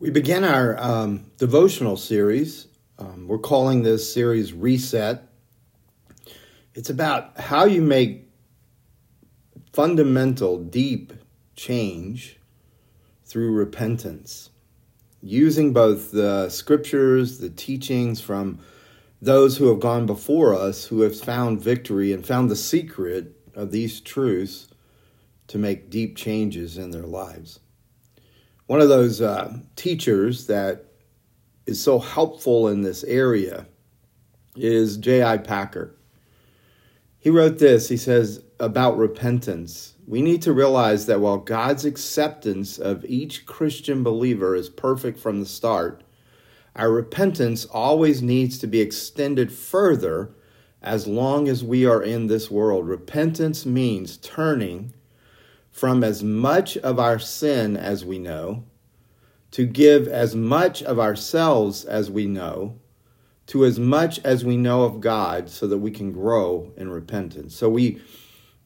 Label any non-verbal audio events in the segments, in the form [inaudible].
We begin our um, devotional series. Um, we're calling this series Reset. It's about how you make fundamental, deep change through repentance, using both the scriptures, the teachings from those who have gone before us, who have found victory and found the secret of these truths to make deep changes in their lives. One of those uh, teachers that is so helpful in this area is J.I. Packer. He wrote this, he says, about repentance. We need to realize that while God's acceptance of each Christian believer is perfect from the start, our repentance always needs to be extended further as long as we are in this world. Repentance means turning from as much of our sin as we know, to give as much of ourselves as we know, to as much as we know of God, so that we can grow in repentance. So, we,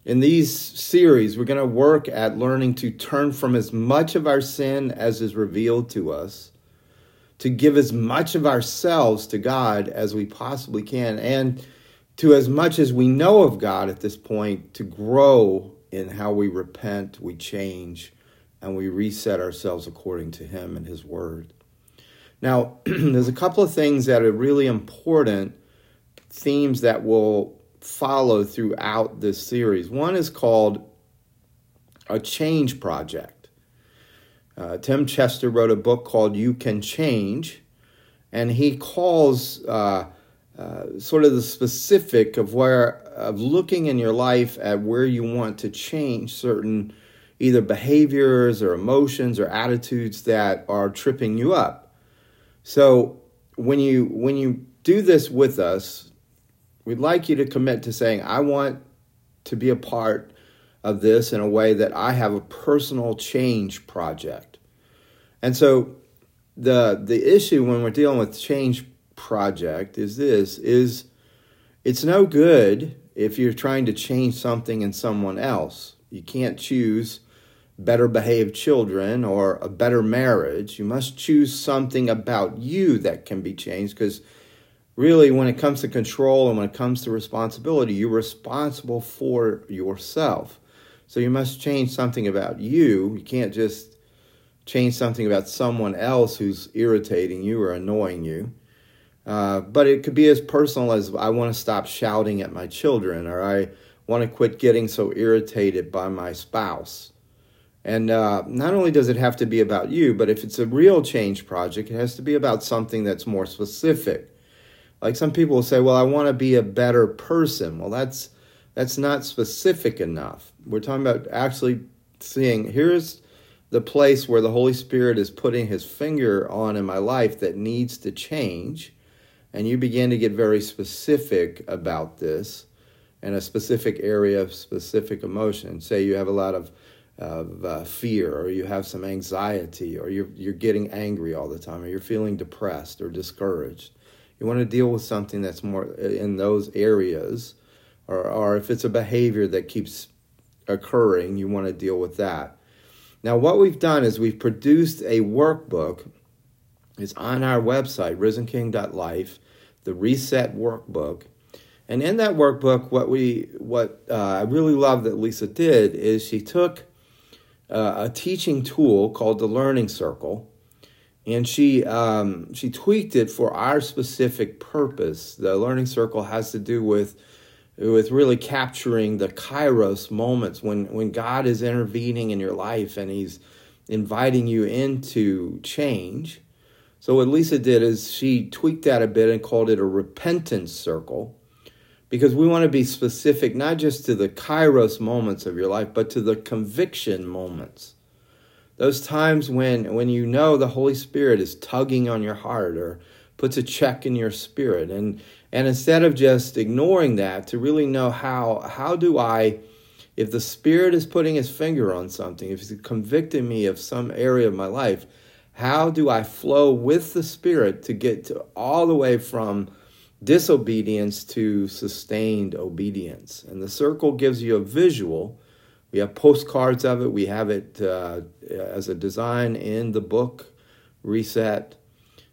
in these series, we're going to work at learning to turn from as much of our sin as is revealed to us, to give as much of ourselves to God as we possibly can, and to as much as we know of God at this point, to grow in how we repent, we change, and we reset ourselves according to Him and His Word. Now, [clears throat] there's a couple of things that are really important themes that will follow throughout this series. One is called a change project. Uh, Tim Chester wrote a book called You Can Change, and he calls uh, uh, sort of the specific of where of looking in your life at where you want to change certain either behaviors or emotions or attitudes that are tripping you up. So when you when you do this with us, we'd like you to commit to saying, I want to be a part of this in a way that I have a personal change project. And so the the issue when we're dealing with change project is this is it's no good if you're trying to change something in someone else. You can't choose better behaved children or a better marriage. You must choose something about you that can be changed because really, when it comes to control and when it comes to responsibility, you're responsible for yourself. So you must change something about you. You can't just change something about someone else who's irritating you or annoying you. Uh, but it could be as personal as I want to stop shouting at my children, or I want to quit getting so irritated by my spouse. And uh, not only does it have to be about you, but if it's a real change project, it has to be about something that's more specific. Like some people will say, "Well, I want to be a better person." Well, that's that's not specific enough. We're talking about actually seeing here's the place where the Holy Spirit is putting His finger on in my life that needs to change and you begin to get very specific about this in a specific area of specific emotion. Say you have a lot of, of uh, fear, or you have some anxiety, or you're, you're getting angry all the time, or you're feeling depressed or discouraged. You want to deal with something that's more uh, in those areas, or, or if it's a behavior that keeps occurring, you want to deal with that. Now, what we've done is we've produced a workbook it's on our website, risenking.life, the Reset Workbook. And in that workbook, what we what uh, I really love that Lisa did is she took uh, a teaching tool called the Learning Circle, and she um, she tweaked it for our specific purpose. The Learning Circle has to do with with really capturing the Kairos moments when when God is intervening in your life and He's inviting you into change so what Lisa did is she tweaked that a bit and called it a repentance circle because we want to be specific not just to the kairos moments of your life but to the conviction moments. Those times when when you know the Holy Spirit is tugging on your heart or puts a check in your spirit and and instead of just ignoring that to really know how how do I if the Spirit is putting his finger on something, if he's convicting me of some area of my life, how do I flow with the Spirit to get to all the way from disobedience to sustained obedience? And the circle gives you a visual. We have postcards of it. We have it uh, as a design in the book, reset.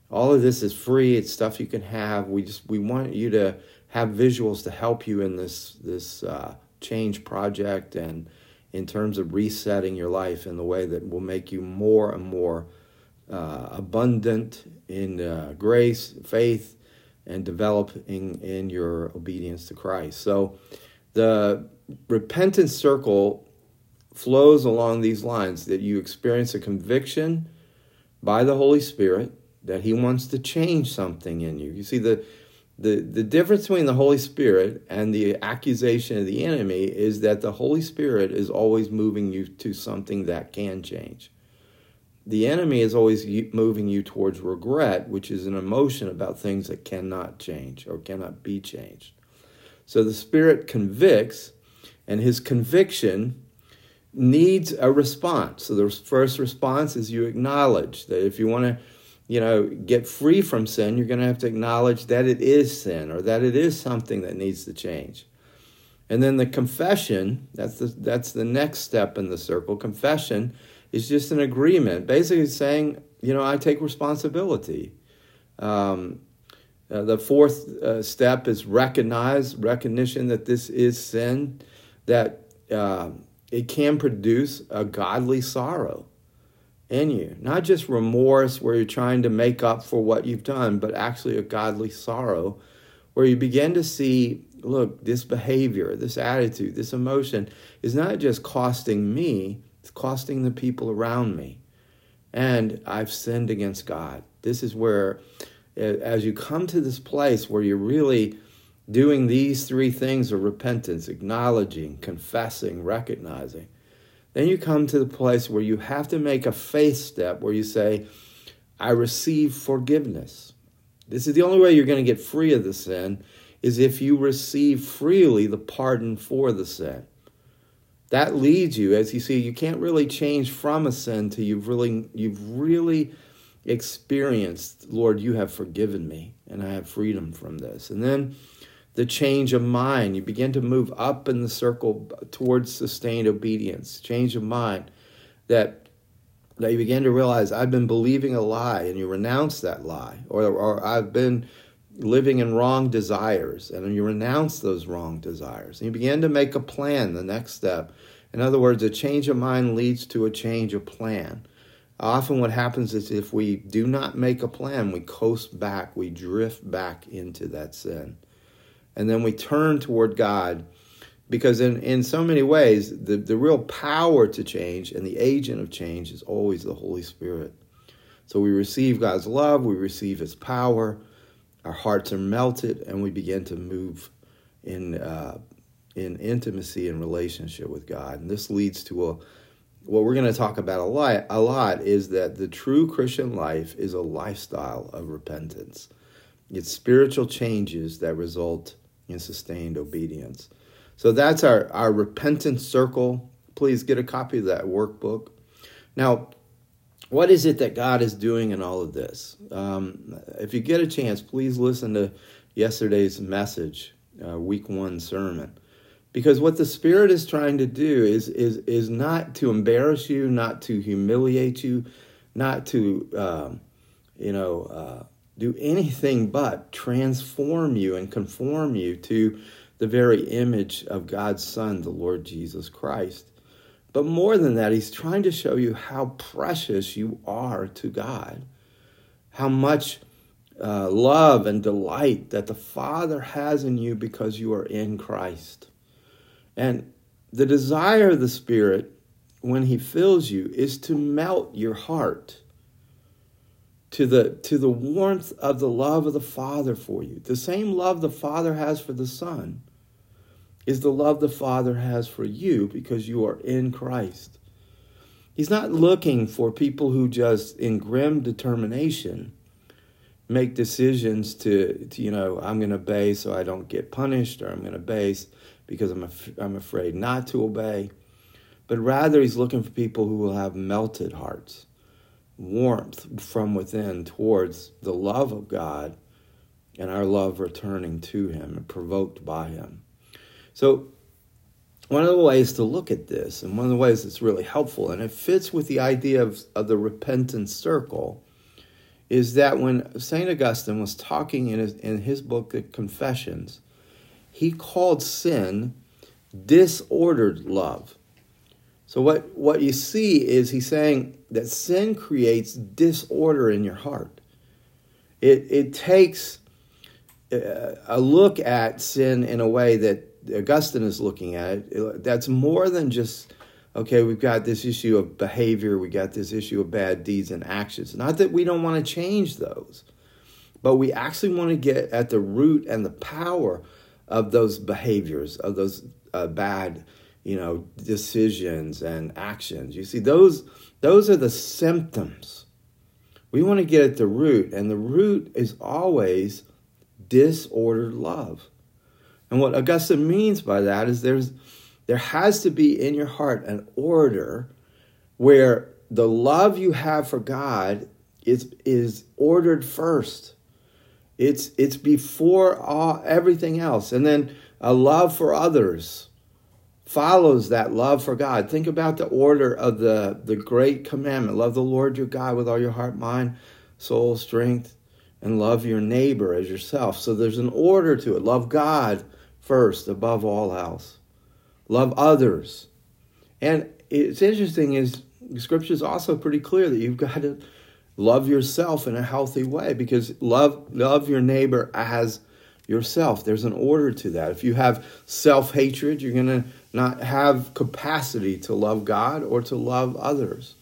All of this is free. It's stuff you can have. We just we want you to have visuals to help you in this this uh, change project and in terms of resetting your life in the way that will make you more and more uh, abundant in uh, grace, faith, and developing in your obedience to Christ. So the repentance circle flows along these lines that you experience a conviction by the Holy Spirit that He wants to change something in you. You see, the the, the difference between the Holy Spirit and the accusation of the enemy is that the Holy Spirit is always moving you to something that can change. The enemy is always moving you towards regret, which is an emotion about things that cannot change or cannot be changed. So the Spirit convicts, and his conviction needs a response. So the first response is you acknowledge that if you want to you know, get free from sin, you're going to have to acknowledge that it is sin or that it is something that needs to change. And then the confession, that's the, that's the next step in the circle. Confession is just an agreement, basically saying, you know, I take responsibility. Um, uh, the fourth uh, step is recognize, recognition that this is sin, that uh, it can produce a godly sorrow in you. Not just remorse where you're trying to make up for what you've done, but actually a godly sorrow where you begin to see look, this behavior, this attitude, this emotion is not just costing me, it's costing the people around me. And I've sinned against God. This is where, as you come to this place where you're really doing these three things of repentance, acknowledging, confessing, recognizing, then you come to the place where you have to make a faith step where you say, I receive forgiveness. This is the only way you're going to get free of the sin is if you receive freely the pardon for the sin. That leads you, as you see, you can't really change from a sin till you've really you've really experienced, Lord, you have forgiven me and I have freedom from this. And then the change of mind. You begin to move up in the circle towards sustained obedience, change of mind. That that you begin to realize I've been believing a lie, and you renounce that lie, or or I've been living in wrong desires, and you renounce those wrong desires. And you begin to make a plan. The next step. In other words, a change of mind leads to a change of plan. Often, what happens is if we do not make a plan, we coast back, we drift back into that sin and then we turn toward God. Because in, in so many ways, the, the real power to change and the agent of change is always the Holy Spirit. So we receive God's love, we receive His power, our hearts are melted, and we begin to move in uh, in intimacy and relationship with God. And this leads to a what we're going to talk about a lot, a lot is that the true Christian life is a lifestyle of repentance. It's spiritual changes that result in sustained obedience. So that's our, our repentance circle. Please get a copy of that workbook. Now, what is it that God is doing in all of this? Um, if you get a chance, please listen to yesterday's message, uh, week one sermon. Because what the Spirit is trying to do is, is, is not to embarrass you, not to humiliate you, not to, um, you know, uh, do anything but transform you and conform you to the very image of God's Son, the Lord Jesus Christ. But more than that, he's trying to show you how precious you are to God, how much uh, love and delight that the Father has in you because you are in Christ. And the desire of the Spirit, when he fills you, is to melt your heart to the to the warmth of the love of the Father for you. The same love the Father has for the Son is the love the Father has for you because you are in Christ. He's not looking for people who just in grim determination make decisions to, to you know, I'm going to obey so I don't get punished or I'm going to obey because I'm af- I'm afraid not to obey. But rather he's looking for people who will have melted hearts warmth from within towards the love of God and our love returning to Him and provoked by Him. So, one of the ways to look at this, and one of the ways that's really helpful, and it fits with the idea of, of the repentance circle, is that when St. Augustine was talking in his, in his book, The Confessions, he called sin disordered love. So, what, what you see is he's saying that sin creates disorder in your heart. It, it takes uh, a look at sin in a way that Augustine is looking at it. That's more than just okay, we've got this issue of behavior, we got this issue of bad deeds and actions. Not that we don't want to change those, but we actually want to get at the root and the power of those behaviors, of those uh, bad, you know, decisions and actions. You see, those those are the symptoms. We want to get at the root, and the root is always disordered love. And what Augustine means by that is there's there has to be in your heart an order where the love you have for God is, is ordered first. It's, it's before all, everything else. And then a love for others follows that love for God. Think about the order of the, the great commandment love the Lord your God with all your heart, mind, soul, strength, and love your neighbor as yourself. So there's an order to it. Love God first above all else love others. And it's interesting is scripture is also pretty clear that you've got to love yourself in a healthy way because love love your neighbor as yourself. There's an order to that. If you have self-hatred, you're going to not have capacity to love God or to love others.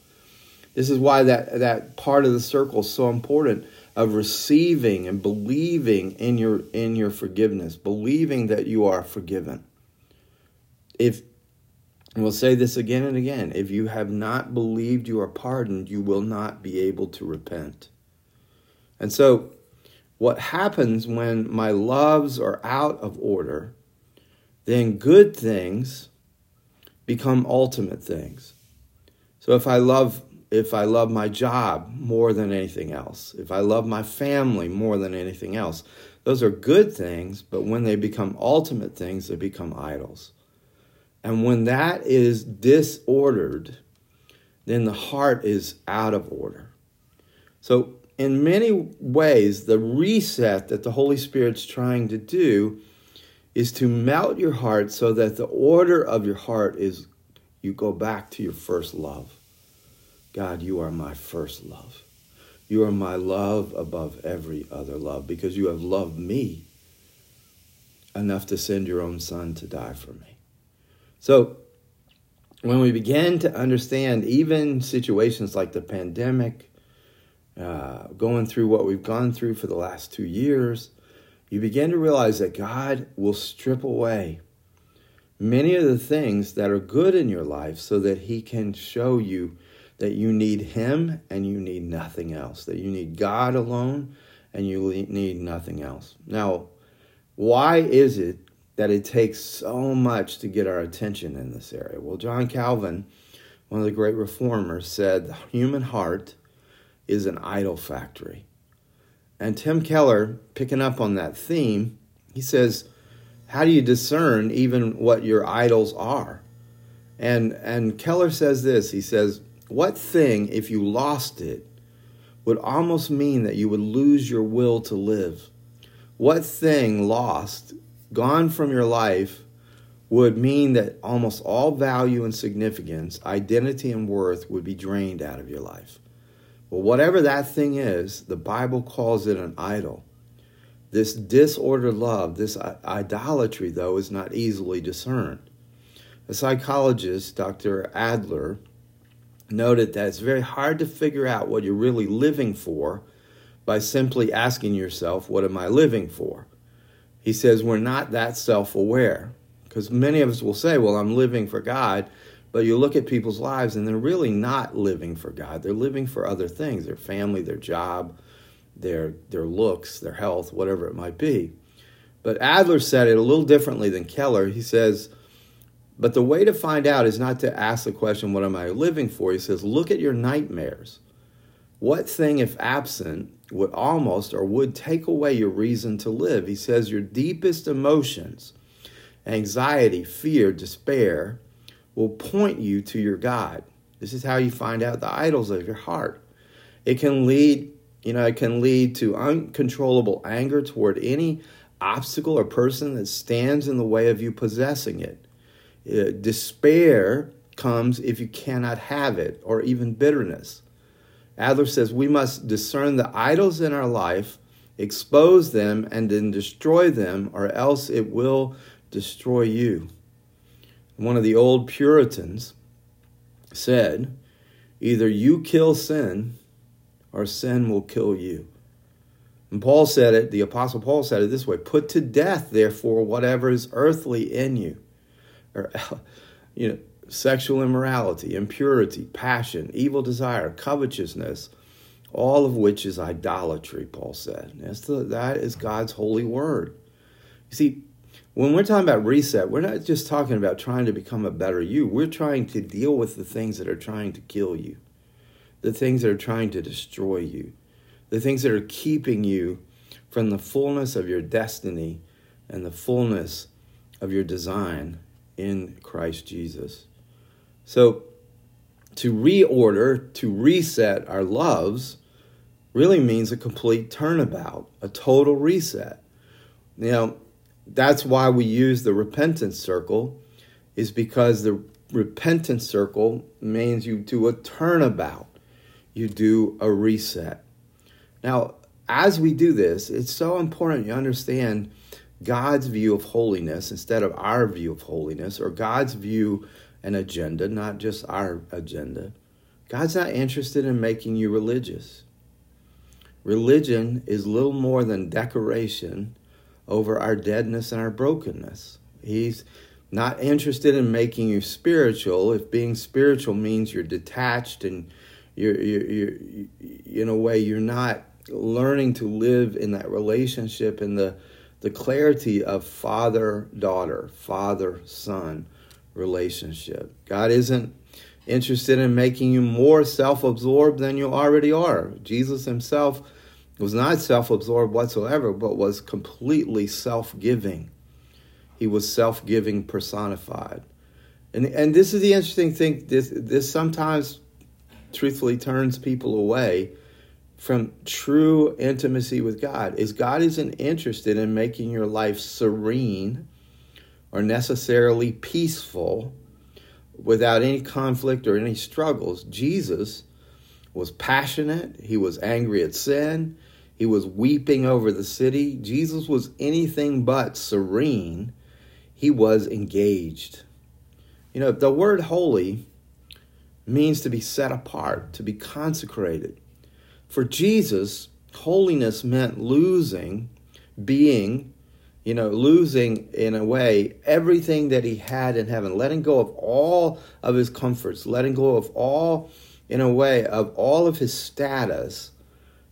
This is why that that part of the circle is so important of receiving and believing in your in your forgiveness, believing that you are forgiven if and we'll say this again and again if you have not believed you are pardoned, you will not be able to repent. And so, what happens when my loves are out of order, then good things become ultimate things. So if I love if I love my job more than anything else, if I love my family more than anything else, those are good things, but when they become ultimate things, they become idols. And when that is disordered, then the heart is out of order. So, in many ways, the reset that the Holy Spirit's trying to do is to melt your heart so that the order of your heart is you go back to your first love. God, you are my first love. You are my love above every other love because you have loved me enough to send your own son to die for me. So, when we begin to understand even situations like the pandemic, uh, going through what we've gone through for the last two years, you begin to realize that God will strip away many of the things that are good in your life so that He can show you that you need Him and you need nothing else, that you need God alone and you need nothing else. Now, why is it that it takes so much to get our attention in this area. Well, John Calvin, one of the great reformers, said the human heart is an idol factory. And Tim Keller, picking up on that theme, he says, How do you discern even what your idols are? And, and Keller says this he says, What thing, if you lost it, would almost mean that you would lose your will to live? What thing lost gone from your life would mean that almost all value and significance, identity and worth would be drained out of your life. Well, whatever that thing is, the Bible calls it an idol. This disordered love, this idolatry, though, is not easily discerned. A psychologist, Dr. Adler, noted that it's very hard to figure out what you're really living for by simply asking yourself, What am I living for? he says we're not that self aware. Because many of us will say, well, I'm living for God. But you look at people's lives and they're really not living for God. They're living for other things their family, their job, their, their looks, their health, whatever it might be. But Adler said it a little differently than Keller. He says, but the way to find out is not to ask the question, What am I living for? He says, Look at your nightmares. What thing, if absent, would almost or would take away your reason to live. He says your deepest emotions, anxiety, fear, despair, will point you to your God. This is how you find out the idols of your heart. It can lead You know, it can lead to uncontrollable anger toward any obstacle or person that stands in the way of you possessing it. Uh, despair comes if you cannot have it, or even bitterness. Adler says we must discern the idols in our life, expose them, and then destroy them, or else it will destroy you. One of the old Puritans said, Either you kill sin, or sin will kill you. And Paul said it, the Apostle Paul said it this way Put to death, therefore, whatever is earthly in you. Or, [laughs] you know, sexual immorality, impurity, passion, evil desire, covetousness, all of which is idolatry, Paul said. That's the, that is God's holy word. You see, when we're talking about reset, we're not just talking about trying to become a better you. We're trying to deal with the things that are trying to kill you, the things that are trying to destroy you, the things that are keeping you from the fullness of your destiny and the fullness of your design in Christ Jesus. So, to reorder, to reset our loves, really means a complete turnabout, a total reset. Now, that's why we use the repentance circle, is because the repentance circle means you do a turnabout, you do a reset. Now, as we do this, it's so important you understand God's view of holiness instead of our view of holiness, or God's view and agenda, not just our agenda. God's not interested in making you religious. Religion is little more than decoration over our deadness and our brokenness. He's not interested in making you spiritual if being spiritual means you're detached and you're, you're, you're, in a way you're not learning to live in that relationship in the the clarity of father daughter father son relationship. God isn't interested in making you more self-absorbed than you already are. Jesus himself was not self-absorbed whatsoever but was completely self-giving. He was self-giving personified. And and this is the interesting thing. This this sometimes truthfully turns people away from true intimacy with God is God isn't interested in making your life serene or necessarily peaceful without any conflict or any struggles. Jesus was passionate, he was angry at sin, he was weeping over the city. Jesus was anything but serene. He was engaged. You know, the word holy means to be set apart, to be consecrated. For Jesus, holiness meant losing, being, you know, losing in a way everything that he had in heaven, letting go of all of his comforts, letting go of all, in a way, of all of his status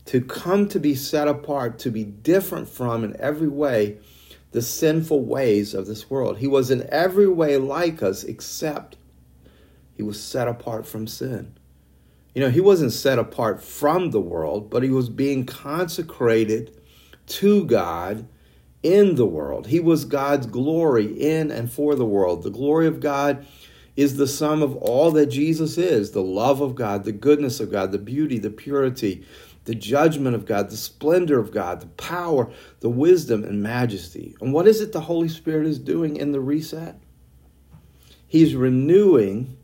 to come to be set apart, to be different from in every way the sinful ways of this world. He was in every way like us except he was set apart from sin. You know, he wasn't set apart from the world, but he was being consecrated to God in the world. He was God's glory in and for the world. The glory of God is the sum of all that Jesus is the love of God, the goodness of God, the beauty, the purity, the judgment of God, the splendor of God, the power, the wisdom, and majesty. And what is it the Holy Spirit is doing in the reset? He's renewing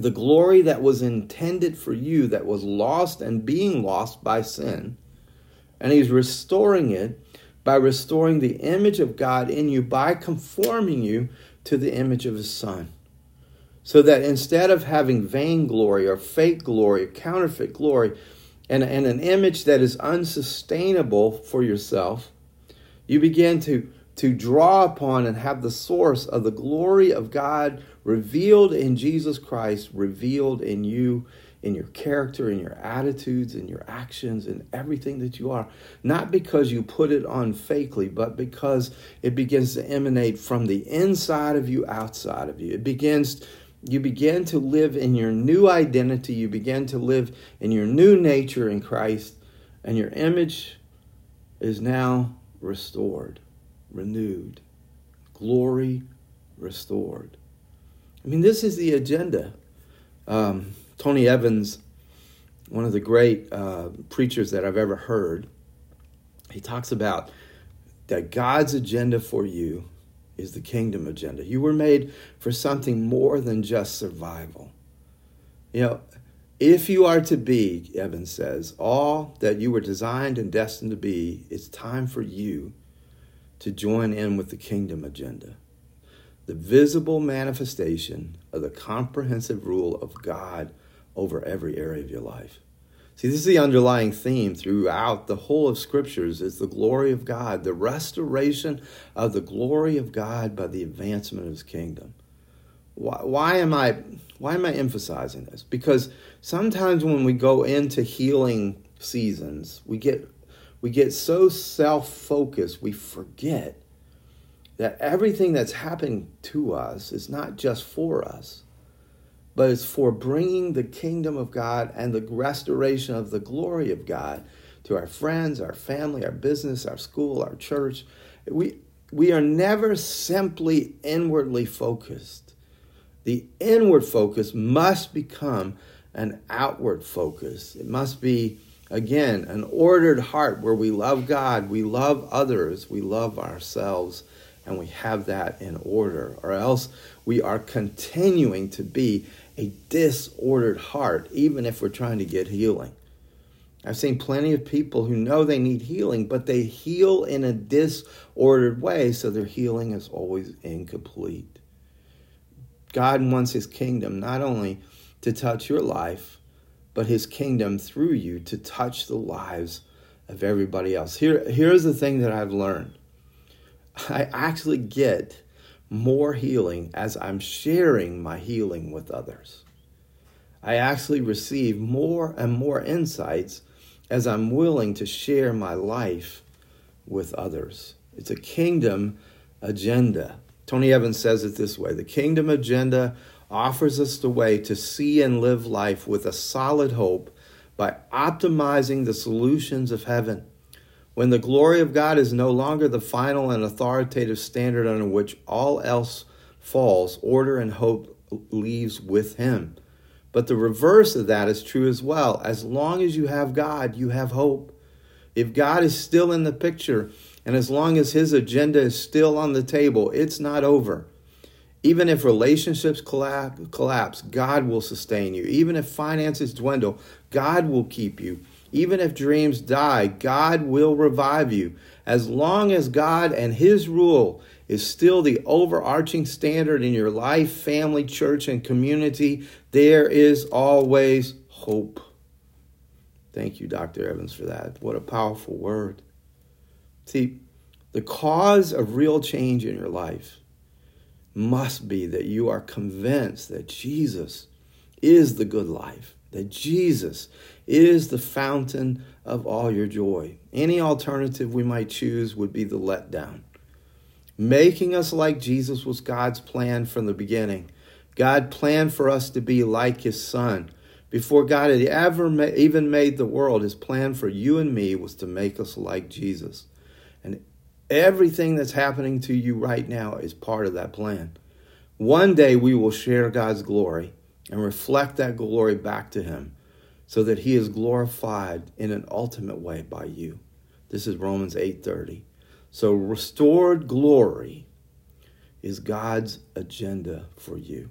the glory that was intended for you, that was lost and being lost by sin. And he's restoring it by restoring the image of God in you, by conforming you to the image of his Son. So that instead of having vainglory or fake glory, or counterfeit glory, and, and an image that is unsustainable for yourself, you begin to, to draw upon and have the source of the glory of God revealed in Jesus Christ, revealed in you, in your character, in your attitudes, in your actions, in everything that you are. Not because you put it on fakely, but because it begins to emanate from the inside of you, outside of you. It begins you begin to live in your new identity, you begin to live in your new nature in Christ, and your image is now restored, renewed, glory restored. I mean, this is the agenda. Um, Tony Evans one of the great uh, preachers that I've ever heard, he talks about that God's agenda for you is the kingdom agenda. You were made for something more than just survival. You know, if you are to be, Evans says, all that you were designed and destined to be, it's time for you to join in with the kingdom agenda. The visible manifestation of the comprehensive rule of God over every area of your life. See, this is the underlying theme throughout the whole of scriptures is the glory of God, the restoration of the glory of God by the advancement of his kingdom. Why, why am I why am I emphasizing this? Because sometimes when we go into healing seasons, we get we get so self-focused, we forget that everything that's happening to us is not just for us but it's for bringing the kingdom of God and the restoration of the glory of God to our friends, our family, our business, our school, our church. We, we are never simply inwardly focused. The inward focus must become an outward focus. It must be, again, an ordered heart where we love God, we love others, we love ourselves, and we have that in order, or else we are continuing to be a disordered heart, even if we're trying to get healing. I've seen plenty of people who know they need healing, but they heal in a disordered way, so their healing is always incomplete. God wants His kingdom not only to touch your life, but His kingdom through you to touch the lives of everybody else. Here, here's the thing that I've learned I actually get more healing as I'm sharing my healing with others. I actually receive more and more insights as I'm willing to share my life with others. It's a kingdom agenda. Tony Evans says it this way The kingdom agenda offers us the way to see and live life with a solid hope by optimizing the solutions of heaven when the glory of God is no longer the final and authoritative standard under which all else falls, order and hope leaves with Him. But the reverse of that is true as well. As long as you have God, you have hope. If God is still in the picture, and as long as His agenda is still on the table, it's not over. Even if relationships collapse, God will sustain you. Even if finances dwindle, God will keep you. Even if dreams die, God will revive you. As long as God and His rule is still the overarching standard in your life, family, church, and community, there is always hope. Thank you, Dr. Evans, for that. What a powerful word. See, the cause of real change in your life must be that you are convinced that Jesus is the good life, that Jesus is the fountain of all your joy. Any alternative we might choose would be the letdown. Making us like Jesus was God's plan from the beginning. God planned for us to be like his son. Before God had ever ma- even made the world, his plan for you and me was to make us like Jesus. And everything that's happening to you right now is part of that plan. One day we will share God's glory and reflect that glory back to him so that he is glorified in an ultimate way by you. This is Romans 8:30. So restored glory is God's agenda for you.